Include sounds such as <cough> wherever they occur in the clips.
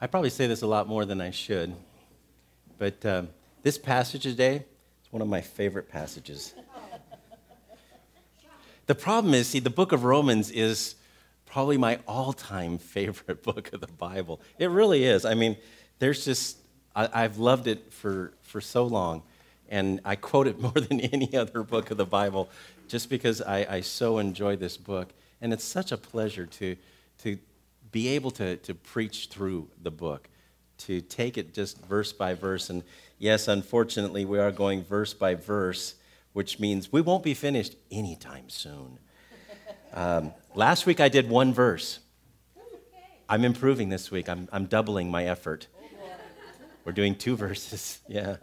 I probably say this a lot more than I should, but um, this passage today is one of my favorite passages. The problem is, see, the book of Romans is probably my all time favorite <laughs> book of the Bible. It really is. I mean, there's just, I, have loved it for, for so long, and I quote it <laughs> more than any other book of the Bible just because I, I so enjoy this book. And it's such a pleasure to, to be able to, to preach through the book, to take it just verse by verse. And yes, unfortunately, we are going verse by verse, which means we won't be finished anytime soon. Um, last week I did one verse. I'm improving this week. I'm, I'm doubling my effort. We're doing two verses. <laughs> Yeah.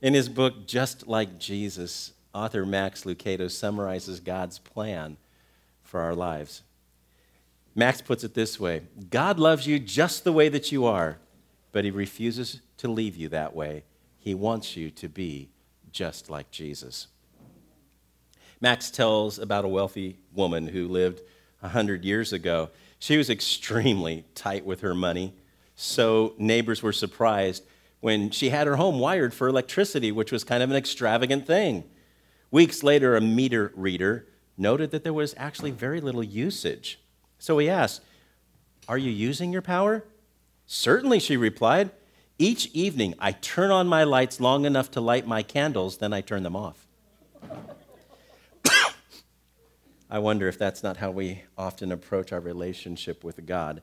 In his book, Just Like Jesus, author Max Lucado summarizes God's plan for our lives. Max puts it this way God loves you just the way that you are, but he refuses to leave you that way. He wants you to be just like Jesus. Max tells about a wealthy woman who lived 100 years ago. She was extremely tight with her money, so neighbors were surprised when she had her home wired for electricity, which was kind of an extravagant thing. Weeks later, a meter reader noted that there was actually very little usage. So he asked, Are you using your power? Certainly, she replied. Each evening, I turn on my lights long enough to light my candles, then I turn them off. <coughs> I wonder if that's not how we often approach our relationship with God.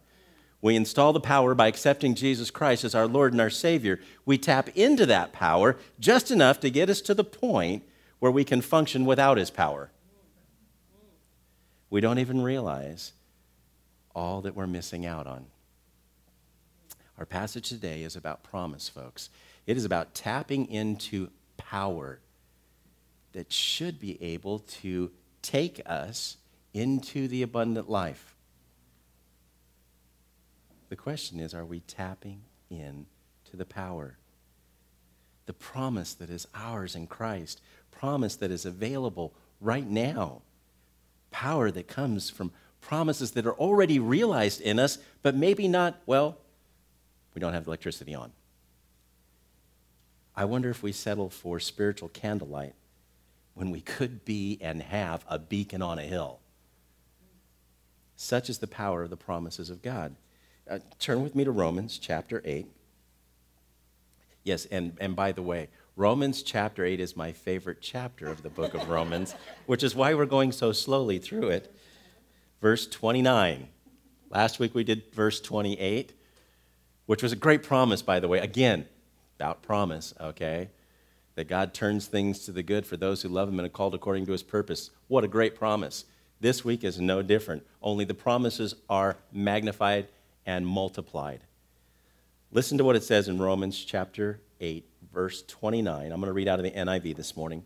We install the power by accepting Jesus Christ as our Lord and our Savior. We tap into that power just enough to get us to the point where we can function without His power. We don't even realize all that we're missing out on. Our passage today is about promise, folks. It is about tapping into power that should be able to take us into the abundant life. The question is are we tapping in to the power? The promise that is ours in Christ, promise that is available right now, power that comes from promises that are already realized in us, but maybe not, well, we don't have electricity on. I wonder if we settle for spiritual candlelight when we could be and have a beacon on a hill. Such is the power of the promises of God. Uh, turn with me to Romans chapter 8. Yes, and, and by the way, Romans chapter 8 is my favorite chapter of the book of Romans, <laughs> which is why we're going so slowly through it verse 29. Last week we did verse 28, which was a great promise, by the way. Again, about promise, okay? That God turns things to the good for those who love Him and are called according to His purpose. What a great promise. This week is no different, only the promises are magnified and multiplied. Listen to what it says in Romans chapter 8, verse 29. I'm going to read out of the NIV this morning.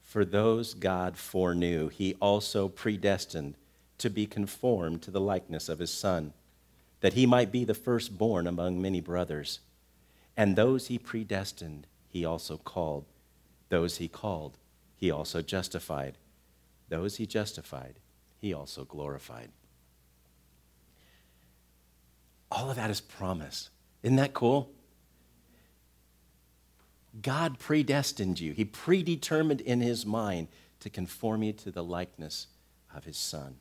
For those God foreknew, He also predestined to be conformed to the likeness of his Son, that he might be the firstborn among many brothers. And those he predestined, he also called. Those he called, he also justified. Those he justified, he also glorified. All of that is promise. Isn't that cool? God predestined you. He predetermined in his mind to conform you to the likeness of his son.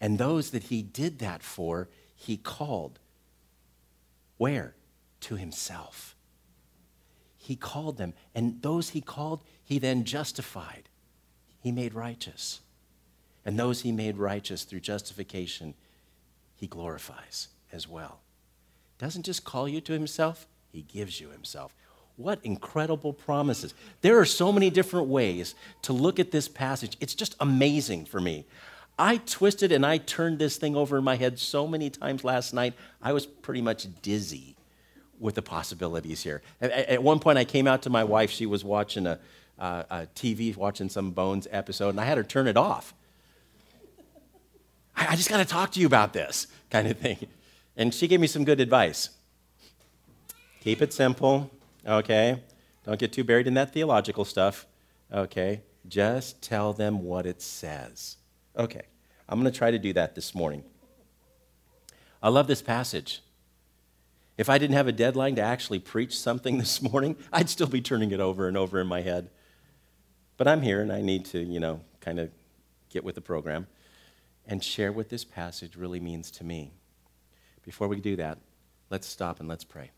And those that he did that for, he called. Where? To himself. He called them. And those he called, he then justified. He made righteous. And those he made righteous through justification, he glorifies as well. Doesn't just call you to himself, he gives you himself. What incredible promises. There are so many different ways to look at this passage. It's just amazing for me. I twisted and I turned this thing over in my head so many times last night, I was pretty much dizzy with the possibilities here. At, one point, I came out to my wife. She was watching a, uh, a TV, watching some Bones episode, and I had her turn it off. I, I just got to talk to you about this kind of thing. And she gave me some good advice. Keep it simple, okay? Don't get too buried in that theological stuff, okay? Just tell them what it says. Okay, I'm going to try to do that this morning. I love this passage. If I didn't have a deadline to actually preach something <laughs> this morning, I'd still be turning it over and over in my head. But I'm here and I need to, you know, kind of get with the program and share what this passage really means to me. Before we do that, let's stop and let's pray.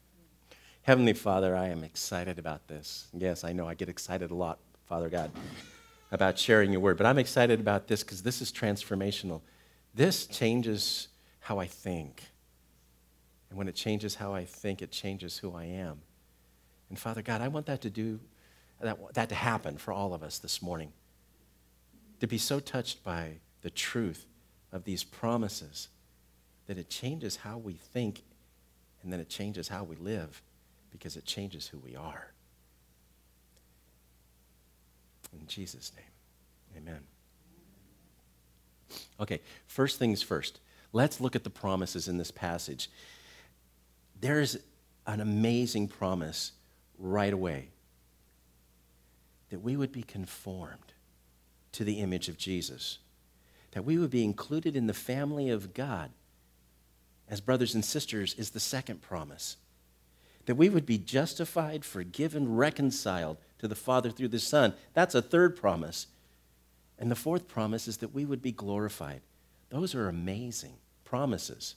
Heavenly Father, I am excited about this. Yes, I know I get excited a lot, Father God, about sharing your word, but I'm excited about this because this is transformational. This changes how I think. And when it changes how I think, it changes who I am. And Father God, I want that to do that, that to happen for all of us this morning. To be so touched by the truth of these promises that it changes how we think and then it changes how we live because it changes who we are. In Jesus' name, amen. Okay, first things first. Let's look at the promises in this passage. There's an amazing promise right away that we would be conformed to the image of Jesus, that we would be included in the family of God as brothers and sisters is the second promise that we would be justified, forgiven, reconciled to the Father through the Son. That's a third promise. And the fourth promise is that we would be glorified. Those are amazing promises.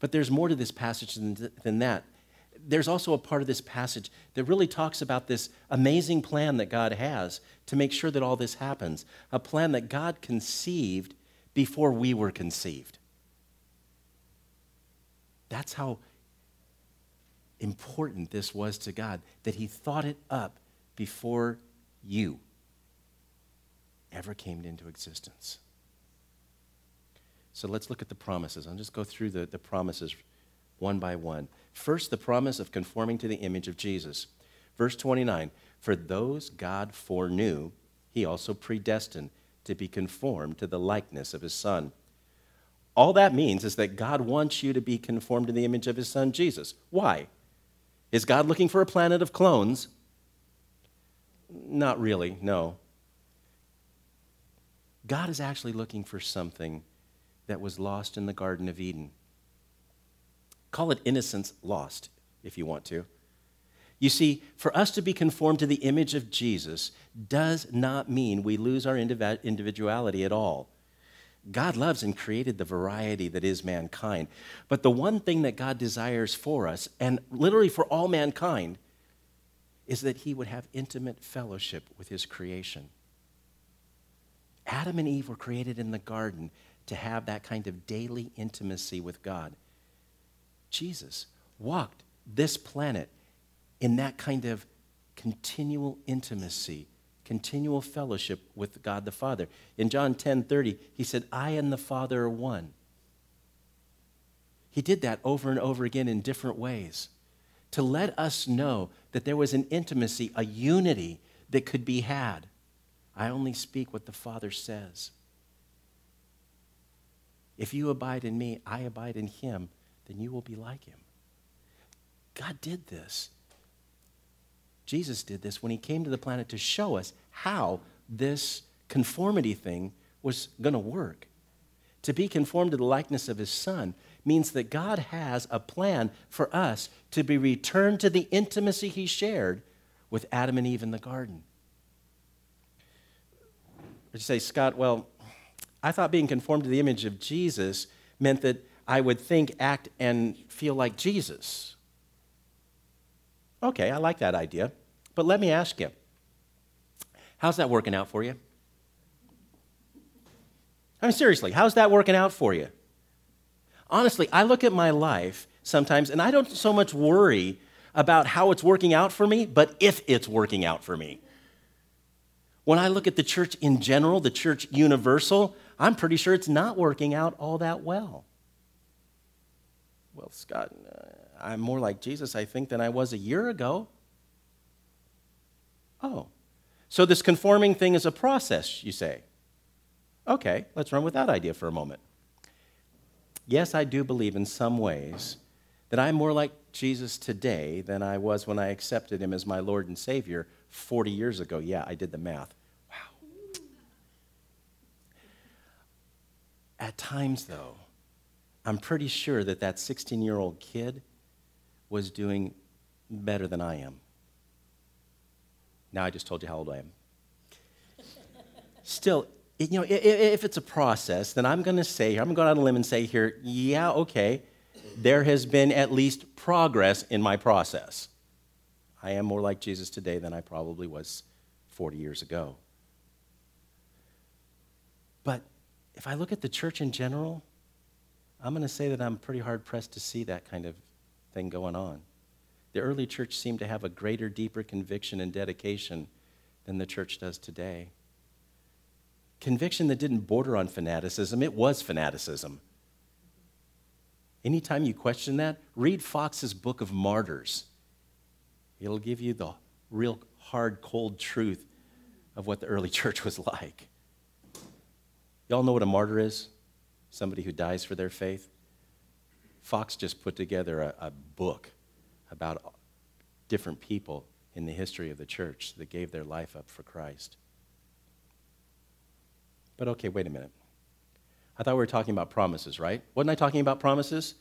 But there's more to this passage than, than that. There's also a part of this passage that really talks about this amazing plan that God has to make sure that all this happens, a plan that God conceived before we were conceived. That's how important this was to God, that He thought it up before you ever came into existence. So let's look at the promises. I'll just go through the, the promises one by one. First, the promise of conforming to the image of Jesus. Verse 29 For those God foreknew, He also predestined to be conformed to the likeness of His Son. All that means is that God wants you to be conformed to the image of His Son, Jesus. Why? Is God looking for a planet of clones? Not really, no. God is actually looking for something that was lost in the Garden of Eden. Call it innocence lost, if you want to. You see, for us to be conformed to the image of Jesus does not mean we lose our individuality at all. God loves and created the variety that is mankind. But the one thing that God desires for us, and literally for all mankind, is that he would have intimate fellowship with his creation. Adam and Eve were created in the garden to have that kind of daily intimacy with God. Jesus walked this planet in that kind of continual intimacy continual fellowship with God the Father. In John 10 30, he said, I and the Father are one. He did that over and over again in different ways to let us know that there was an intimacy, a unity that could be had. I only speak what the Father says. If you abide in me, I abide in him, then you will be like him. God did this Jesus did this when he came to the planet to show us how this conformity thing was going to work. To be conformed to the likeness of his son means that God has a plan for us to be returned to the intimacy he shared with Adam and Eve in the garden. Would you say, Scott, well, I thought being conformed to the image of Jesus meant that I would think, act, and feel like Jesus. Okay, I like that idea. But let me ask you how's that working out for you? I mean, seriously, how's that working out for you? Honestly, I look at my life sometimes and I don't so much worry about how it's working out for me, but if it's working out for me. When I look at the church in general, the church universal, I'm pretty sure it's not working out all that well. Well, Scott, uh, I'm more like Jesus, I think, than I was a year ago. Oh, so this conforming thing is a process, you say? Okay, let's run with that idea for a moment. Yes, I do believe in some ways that I'm more like Jesus today than I was when I accepted him as my Lord and Savior 40 years ago. Yeah, I did the math. Wow. At times, though, I'm pretty sure that that 16 year old kid was doing better than I am. Now I just told you how old I am. Still, you know, if it's a process, then I'm going to say, here, I'm going to go out on a limb and say here, yeah, okay, there has been at least progress in my process. I am more like Jesus today than I probably was 40 years ago. But if I look at the church in general, I'm going to say that I'm pretty hard pressed to see that kind of thing going on. The early church seemed to have a greater, deeper conviction and dedication than the church does today. Conviction that didn't border on fanaticism, it was fanaticism. Anytime you question that, read Foxe's Book of Martyrs. It'll give you the real hard, cold truth of what the early <laughs> church was like. Y'all know what a martyr is? Somebody who dies for their faith. Foxe just put together a, a book about different people in the history of the church that gave their life up for Christ. But okay, wait a minute. I thought we were talking about promises, right? Wasn't I talking about promises?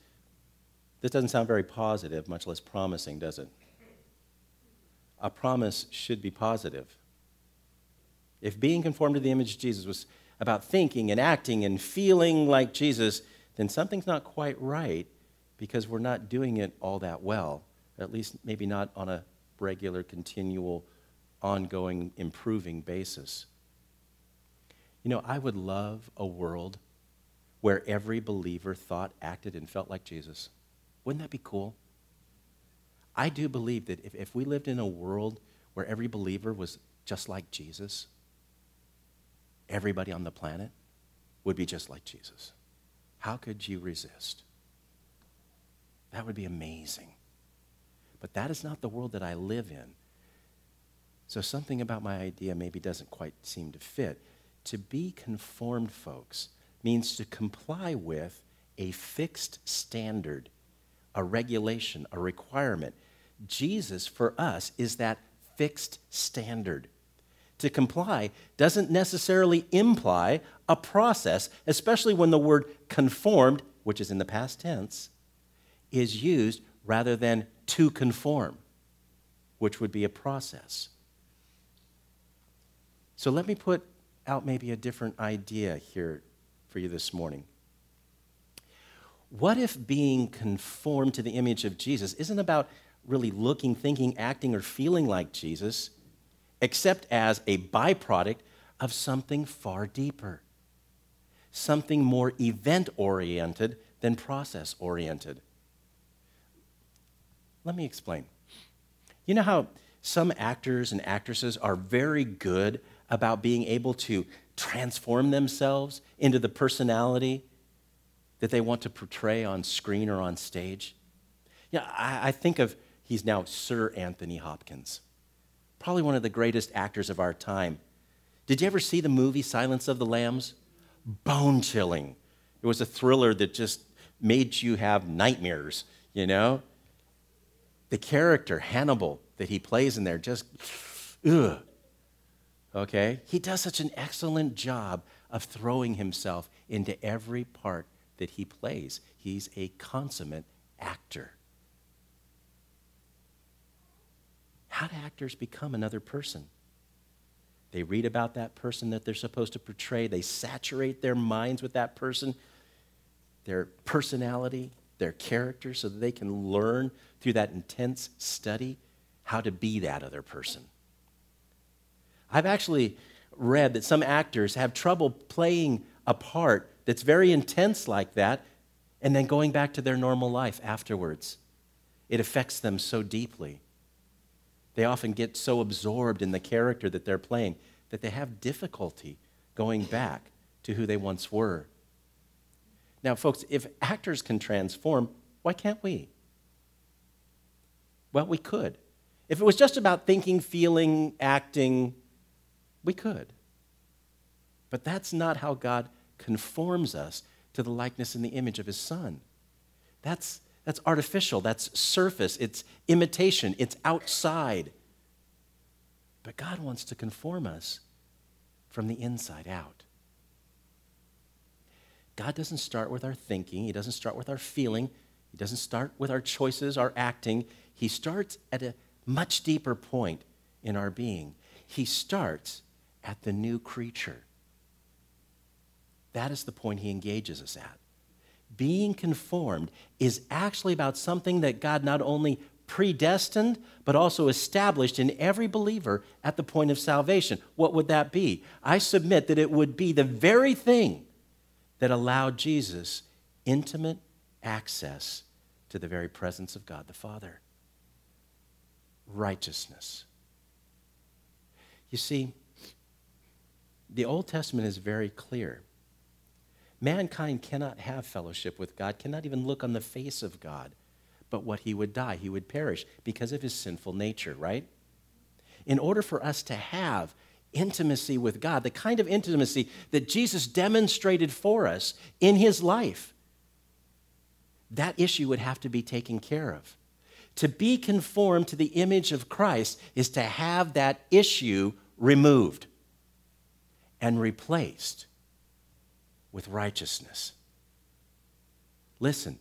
This doesn't sound very positive, much less promising, does it? A promise should be positive. If being conformed to the image of Jesus was about thinking and acting and feeling like Jesus, then something's not quite right because we're not doing it all that well, at least maybe not on a regular, continual, ongoing, improving basis. You know, I would love a world where every believer thought, acted, and felt like Jesus. Wouldn't that be cool? I do believe that if, if we lived in a world where every believer was just like Jesus, everybody on the planet would be just like Jesus. How could you resist? That would be amazing. But that is not the world that I live in. So something about my idea maybe doesn't quite seem to fit. To be conformed, folks, means to comply with a fixed standard, a regulation, a requirement. Jesus, for us, is that fixed standard. To comply doesn't necessarily imply a process, especially when the word conformed, which is in the past tense, is used rather than to conform, which would be a process. So let me put out maybe a different idea here for you this morning. What if being conformed to the image of Jesus isn't about really looking, thinking, acting, or feeling like Jesus, except as a byproduct of something far deeper, something more event oriented than process oriented? Let me explain. You know how some actors and actresses are very good about being able to transform themselves into the personality that they want to portray on screen or on stage? Yeah, I, I think of, he's now Sir Anthony Hopkins, probably one of the greatest actors of our time. Did you ever see the movie Silence of the Lambs? Bone chilling. It was a thriller that just made you have nightmares, you know? The character, Hannibal, that he plays in there, just, ugh, okay? He does such an excellent job of throwing himself into every part that he plays. He's a consummate actor. How do actors become another person? They read about that person that they're supposed to portray, they saturate their minds with that person, their personality, their character, so that they can learn through that intense study how to be that other person. I've actually read that some actors have trouble playing a part that's very intense like that and then going back to their normal life afterwards. It affects them so deeply. They often get so absorbed in the character that they're playing that they have difficulty going back to who they once were. Now, folks, if actors can transform, why can't we? Well, we could. If it was just about thinking, feeling, acting, we could. But that's not how God conforms us to the likeness and the image of his son. That's, that's artificial, that's surface, it's imitation, it's outside. But God wants to conform us from the inside out. God doesn't start with our thinking, He doesn't start with our feeling, He doesn't start with our choices, our acting. He starts at a much deeper point in our being. He starts at the new creature. That is the point He engages us at. Being conformed is actually about something that God not only predestined, but also established in every believer at the point of salvation. What would that be? I submit that it would be the very thing that allowed Jesus intimate access to the very presence of God the Father righteousness. You see, the Old Testament is very clear. Mankind cannot have fellowship with God, cannot even look on the face of God, but what he would die, he would perish because of his sinful nature, right? In order for us to have intimacy with God, the kind of intimacy that Jesus demonstrated for us in his life, that issue would have to be taken care of. To be conformed to the image of Christ is to have that issue removed and replaced with righteousness. Listen,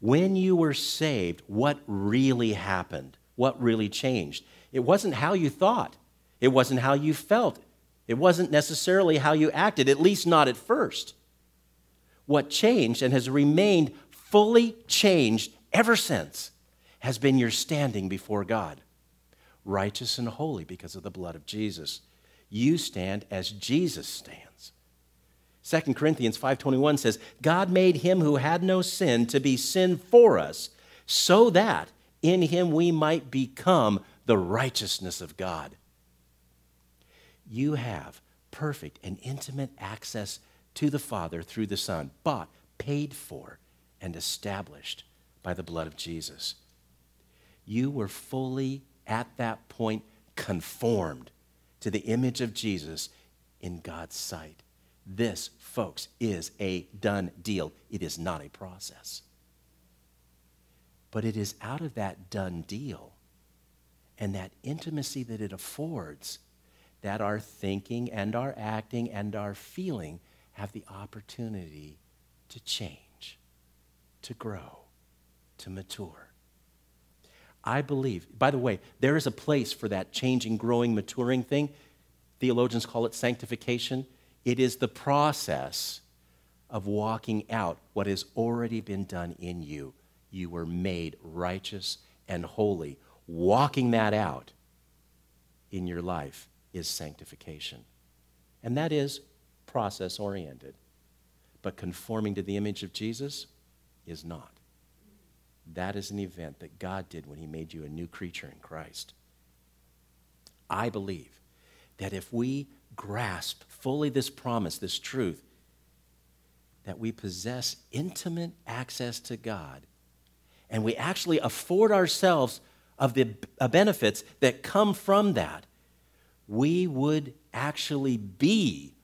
when you were saved, what really happened? What really changed? It wasn't how you thought. It wasn't how you felt. It wasn't necessarily how you acted, at least not at first. What changed and has remained fully changed ever since has been your standing before God, righteous and holy because of the blood of Jesus. You stand as Jesus stands. 2 Corinthians 5:21 says, "God made him who had no sin to be sin for us, so that in him we might become the righteousness of God." You have perfect and intimate access to the Father through the Son, bought, paid for, and established by the blood of Jesus. You were fully, at that point, conformed to the image of Jesus in God's sight. This, folks, is a done deal. It is not a process. But it is out of that done deal and that intimacy that it affords that our thinking and our acting and our feeling have the opportunity to change, to grow, to mature. I believe, by the way, there is a place for that changing, growing, maturing thing. Theologians call it sanctification. It is the process of walking out what has already been done in you. You were made righteous and holy. Walking that out in your life is sanctification. And that is process oriented. But conforming to the image of Jesus is not. That is an event that God did when He made you a new creature in Christ. I believe that if we grasp fully this promise, this truth, that we possess intimate access to God, and we actually afford ourselves of the uh, benefits that come from that, we would actually be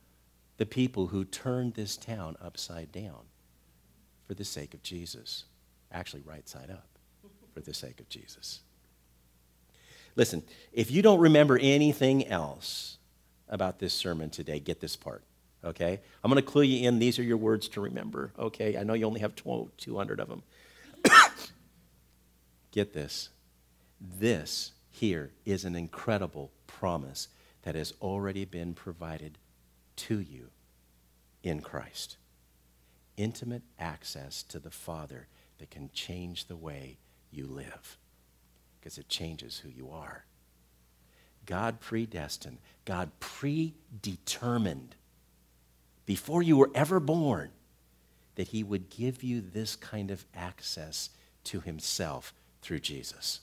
the people who turned this town upside down for the sake of Jesus. Actually, right side up for the sake of Jesus. Listen, if you don't remember anything else about this sermon today, get this part, okay? I'm going to clue you in. These are your words to remember, okay? I know you only have 200 of them. <coughs> get this. This here is an incredible promise that has already been provided to you in Christ. Intimate access to the Father that can change the way you live because it changes who you are. God predestined, God predetermined before you were ever born that He would give you this kind of access to Himself through Jesus.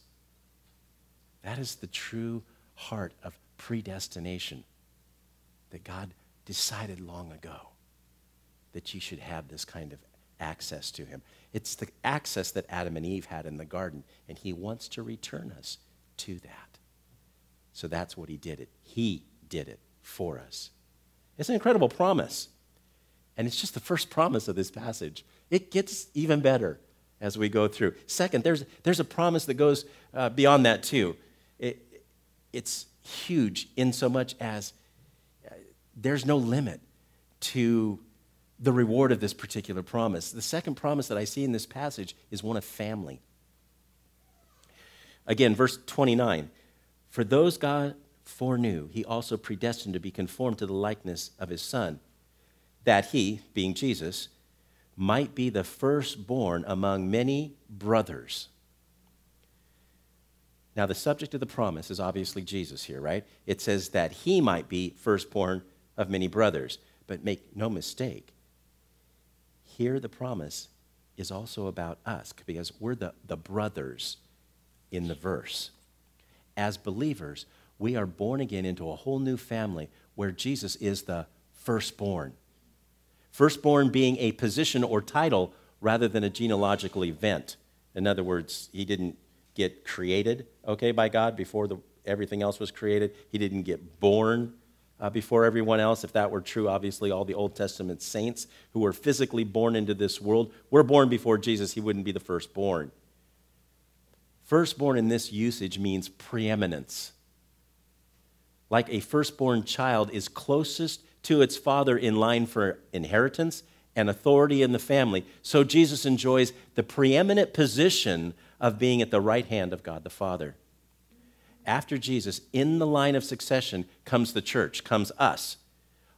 That is the true heart of predestination that God decided long ago that you should have this kind of access to Him. It's the access that Adam and Eve had in the garden, and He wants to return us to that. So that's what He did it. He did it for us. It's an incredible promise. And it's just the first promise of this passage. It gets even better as we go through. Second, there's, there's a promise that goes uh, beyond that, too. It, it's huge in so much as uh, there's no limit to the reward of this particular promise. The second promise that I see in this passage is one of family. Again, verse 29 For those God foreknew, he also predestined to be conformed to the likeness of his Son, that he, being Jesus, might be the firstborn among many brothers. Now, the subject of the promise is obviously Jesus here, right? It says that he might be firstborn of many brothers. But make no mistake, here the promise is also about us because we're the, the brothers in the verse. As believers, we are born again into a whole new family where Jesus is the firstborn. Firstborn being a position or title rather than a genealogical event. In other words, he didn't get created, okay, by God before the, everything else was created. He didn't get born uh, before everyone else. If that were true, obviously, all the Old Testament saints who were physically born into this world were born before Jesus. He wouldn't be the firstborn. Firstborn in this usage means preeminence. Like a firstborn child is closest to its father in line for inheritance and authority in the family, so Jesus enjoys the preeminent position of being at the right hand of God the Father. After Jesus, in the line of succession, comes the church, comes us.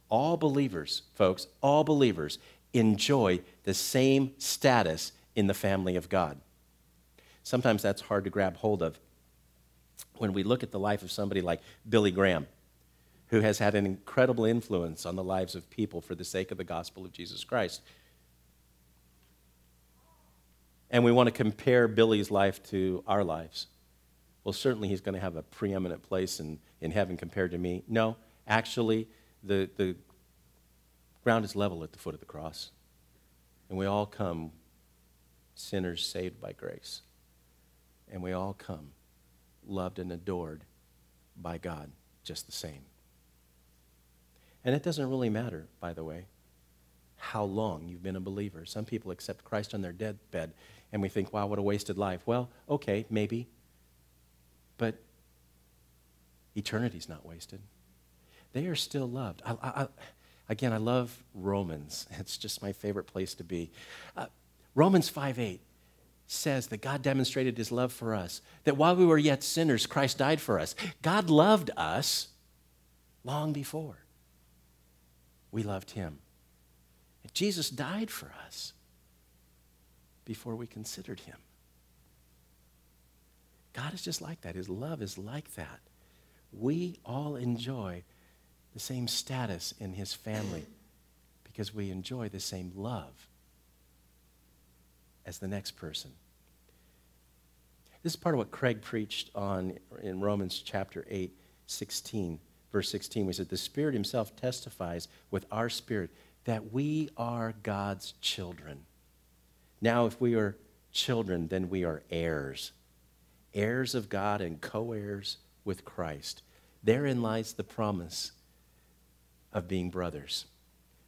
All believers, folks, all believers enjoy the same status in the family of God. Sometimes that's hard to grab hold of. When we look at the life of somebody like Billy Graham, who has had an incredible influence on the lives of people for the sake of the gospel of Jesus Christ. And we want to compare Billy's life to our lives. Well, certainly he's going to have a preeminent place in, in heaven compared to me. No, actually, the, the ground is level at the foot of the cross. And we all come sinners saved by grace. And we all come loved and adored by God just the same. And it doesn't really matter, by the way, how long you've been a believer. Some people accept Christ on their deathbed, and we think, wow, what a wasted life. Well, okay, maybe. But eternity's not wasted. They are still loved. I, I, again, I love Romans. <laughs> It's just my favorite place to be. Uh, Romans 5 8 says that God demonstrated his love for us, that while we were yet sinners, Christ died for us. God loved us long before we loved him. Jesus died for us before we considered him. God is just like that. His love is like that. We all enjoy the same status in his family because we enjoy the same love as the next person. This is part of what Craig preached on in Romans chapter 8, 16 verse 16, we said, The Spirit Himself testifies with our spirit that we are God's children. Now, if we are children, then we are heirs, heirs of God and co heirs with Christ. Therein lies the promise of being brothers.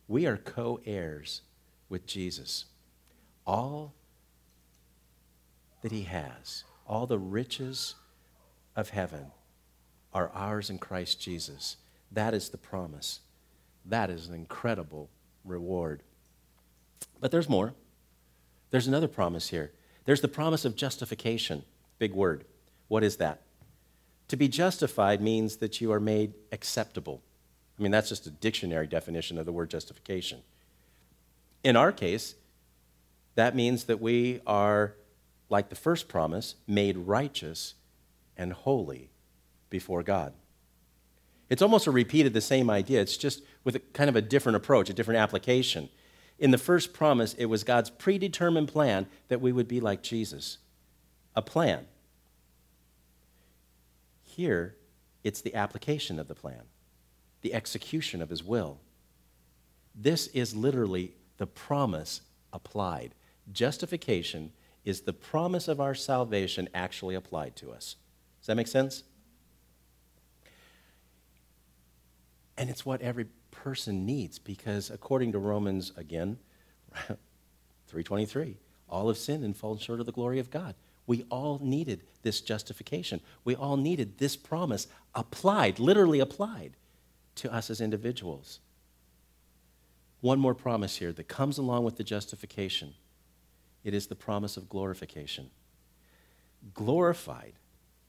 We are co heirs with Jesus. All that He has, all the riches of heaven, are ours in Christ Jesus. That is the promise. That is an incredible reward. But there's more. There's another promise here. There's the promise of justification. Big word. What is that? To be justified means that you are made acceptable. I mean, that's just a dictionary definition of the word justification. In our case, that means that we are, like the first promise, made righteous and holy before God. It's almost a repeat of the same idea. It's just with a, kind of a different approach, a different application. In the first promise, it was God's predetermined plan that we would be like Jesus. A plan. Here, it's the application of the plan, the execution of his will. This is literally the promise applied. Justification is the promise of our salvation actually applied to us. Does that make sense? And it's what every person needs because according to Romans again <laughs> 323 all have sinned and fallen short of the glory of God. We all needed this justification. We all needed this promise applied, literally applied to us as individuals. one more promise here that comes along with the justification it is the promise of glorification. Glorified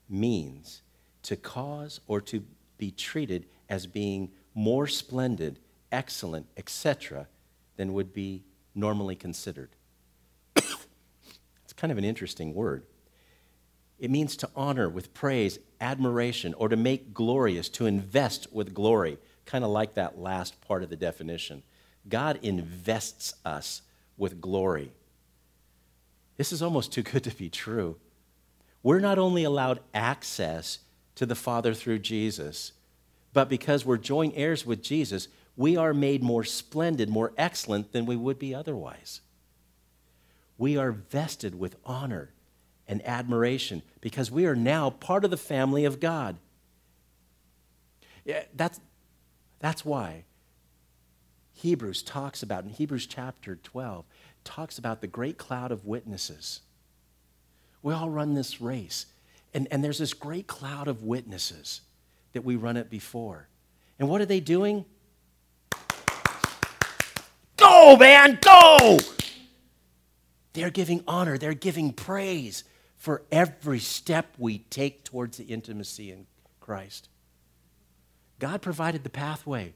means to cause or to be treated as being more splendid, excellent, etc., than would be normally considered. <coughs> it's kind of an interesting word. It means to honor with praise, admiration, or to make glorious, to invest with glory, kind of like that last part of the definition. God invests us with glory. This is almost too good to be true. We're not only allowed access to the Father through Jesus, but because we're joint heirs with Jesus, we are made more splendid, more excellent than we would be otherwise. We are vested with honor and admiration because we are now part of the family of God. Yeah, that's, that's why Hebrews talks about, in Hebrews chapter 12, talks about the great cloud of witnesses. We all run this race, and, and there's this great cloud of witnesses that we run it before. And what are they doing? Go, man, go! They're giving honor, they're giving praise for every step we take towards the intimacy in Christ. God provided the pathway.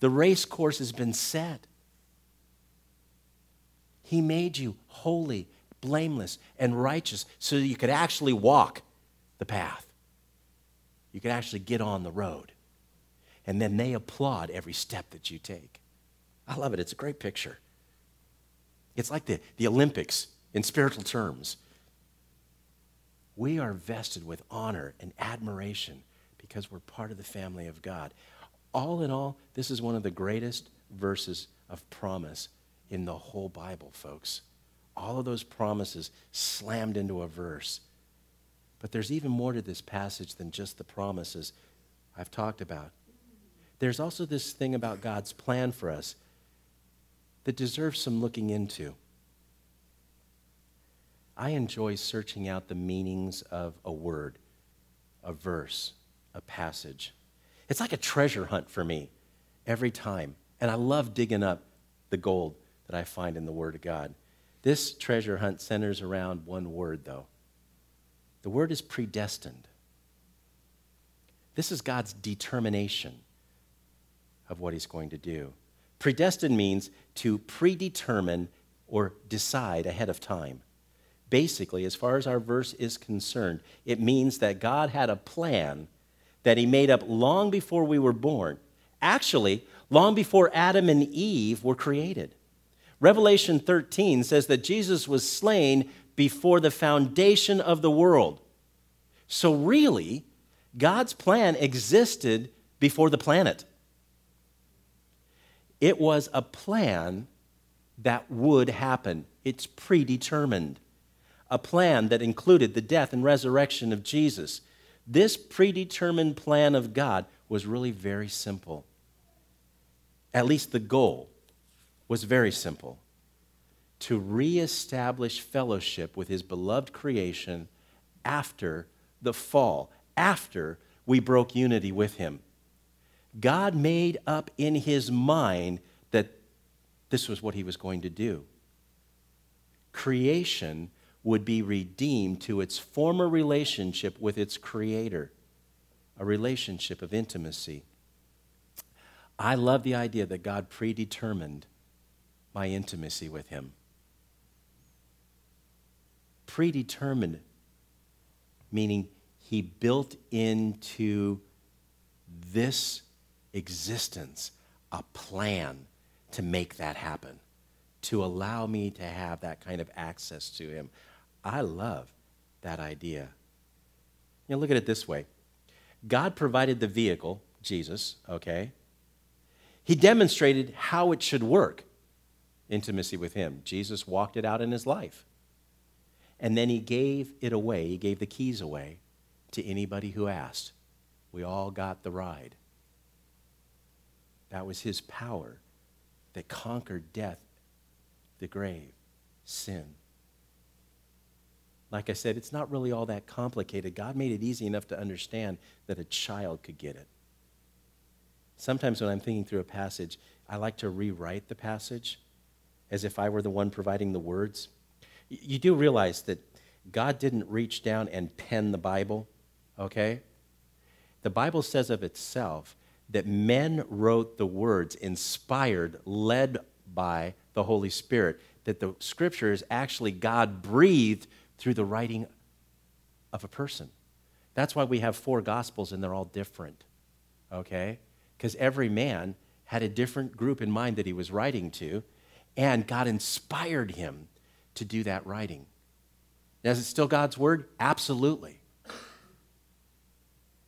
The race course has been set. He made you holy, blameless, and righteous so that you could actually walk the path. You can actually get on the road. And then they applaud every step that you take. I love it. It's a great picture. It's like the, the Olympics in spiritual terms. We are vested with honor and admiration because we're part of the family of God all in all, this is one of the greatest verses of promise in the whole Bible, folks. All of those promises slammed into a verse. But there's even more to this passage than just the promises I've talked about. There's also this thing about God's plan for us that deserves some looking into. I enjoy searching out the meanings of a word, a verse, a passage. It's like a treasure hunt for me every time. And I love digging up the gold that I find in the Word of God. This treasure hunt centers around one word, though. The word is predestined. This is God's determination of what He's going to do. Predestined means to predetermine or decide ahead of time. Basically, as far as our verse is concerned, it means that God had a plan that he made up long before we were born. Actually, long before Adam and Eve were created. Revelation 13 says that Jesus was slain before the foundation of the world. So, really, God's plan existed before the planet. It was a plan that would happen, it's predetermined. A plan that included the death and resurrection of Jesus, this predetermined plan of God was really very simple. At least the goal was very simple to reestablish fellowship with his beloved creation after the fall, after we broke unity with him. God made up in his mind that this was what he was going to do. Creation would be redeemed to its former relationship with its creator, a relationship of intimacy. I love the idea that God predetermined my intimacy with him. Predetermined, meaning he built into this existence a plan to make that happen, to allow me to have that kind of access to him. I love that idea. You know, look at it this way God provided the vehicle, Jesus, okay? He demonstrated how it should work intimacy with Him. Jesus walked it out in His life. And then He gave it away, He gave the keys away to anybody who asked. We all got the ride. That was His power that conquered death, the grave, sin. Like I said, it's not really all that complicated. God made it easy enough to understand that a child could get it. Sometimes when I'm thinking through a passage, I like to rewrite the passage as if I were the one providing the words. You do realize that God didn't reach down and pen the Bible, okay? The Bible says of itself that men wrote the words inspired, led by the Holy Spirit, that the scripture is actually God breathed through the writing of a person. That's why we have four gospels and they're all different, okay? Because every man had a different group in mind that he was writing to, and God inspired him to do that writing. Is it still God's word? Absolutely.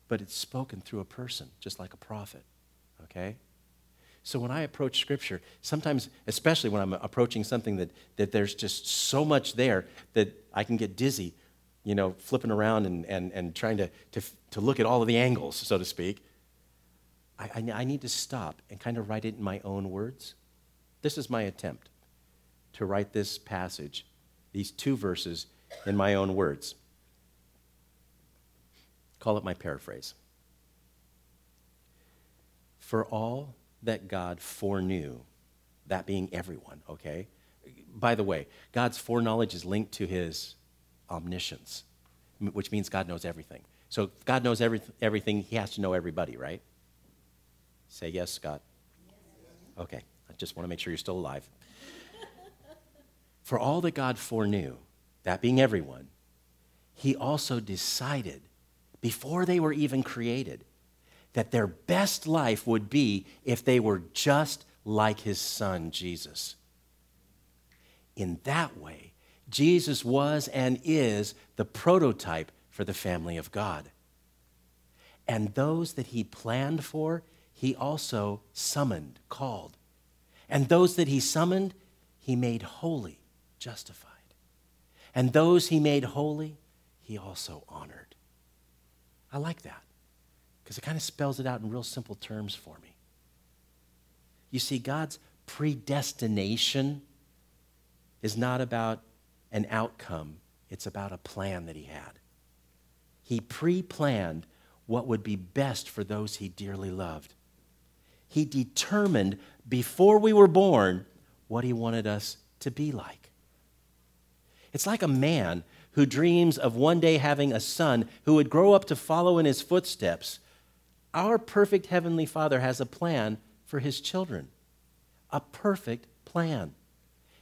But it's spoken through a person, just like a prophet, okay? So when I approach Scripture, sometimes, especially when I'm approaching something that, that there's just so much there that I can get dizzy, you know, flipping around and, and, and trying to, to, to look at all of the angles, so to speak, I, I, I need to stop and kind of write it in my own words. This is my attempt to write this passage, these two verses, in my own words. Call it my paraphrase. For all that God foreknew, that being everyone, okay? By the way, God's foreknowledge is linked to his omniscience, which means God knows everything. So if God knows every, everything, he has to know everybody, right? Say yes, Scott. Okay, I just want to make sure you're still alive. For all that God foreknew, that being everyone, he also decided before they were even created that their best life would be if they were just like his son, Jesus. In that way, Jesus was and is the prototype for the family of God. And those that he planned for, he also summoned, called. And those that he summoned, he made holy, justified. And those he made holy, he also honored. I like that because it kind of spells it out in real simple terms for me. You see, God's predestination is not about an outcome, it's about a plan that He had. He pre planned what would be best for those He dearly loved. He determined before we were born what He wanted us to be like. It's like a man who dreams of one day having a son who would grow up to follow in his footsteps our perfect Heavenly Father has a plan for His children, a perfect plan.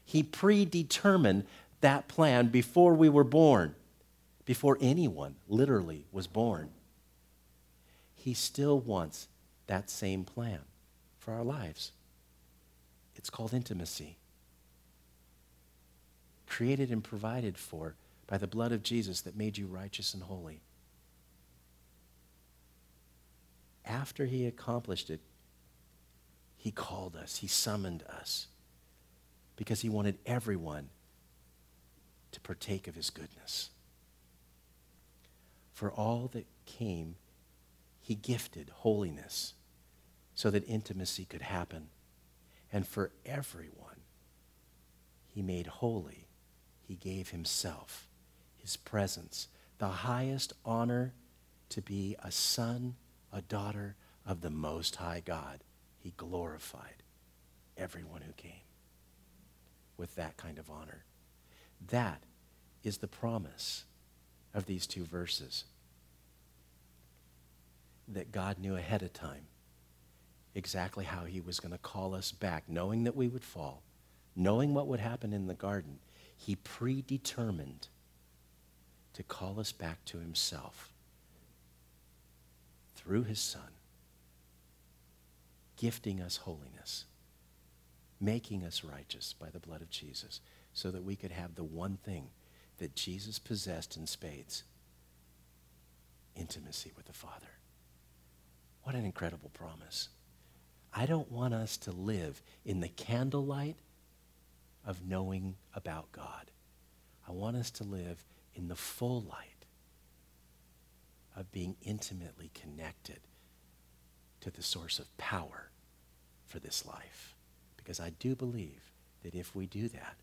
He predetermined that plan before we were born, before anyone literally was born. He still wants that same plan for our lives. It's called intimacy. Created and provided for by the blood of Jesus that made you righteous and holy. after he accomplished it, he called us, he summoned us, because he wanted everyone to partake of his goodness. For all that came, he gifted holiness so that intimacy could happen. And for everyone, he made holy. He gave himself, his presence, the highest honor to be a son a daughter of the Most High God. He glorified everyone who came with that kind of honor. That is the promise of these two verses. That God knew ahead of time exactly how He was going to call us back, knowing that we would fall, knowing what would happen in the garden. He predetermined to call us back to Himself through his Son, gifting us holiness, making us righteous by the blood of Jesus, so that we could have the one thing that Jesus possessed in spades intimacy with the Father. What an incredible promise. I don't want us to live in the candlelight of knowing about God. I want us to live in the full light of being intimately connected to the source of power for this life. Because I do believe that if we do that,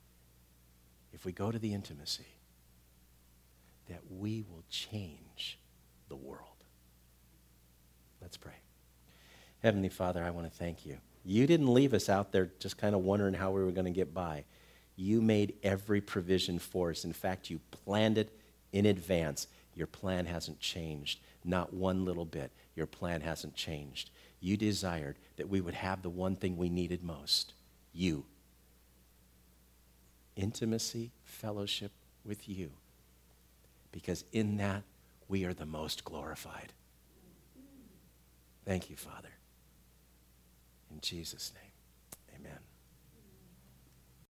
if we go to the intimacy, that we will change the world. Let's pray. Heavenly Father, I want to thank you You didn't leave us out there just kind of wondering how we were going to get by. You made every provision for us. In fact, you planned it in advance. Your plan hasn't changed, not one little bit. Your plan hasn't changed. You desired that we would have the one thing we needed most you. Intimacy, fellowship with you. Because in that, we are the most glorified. Thank you, Father. In Jesus' name.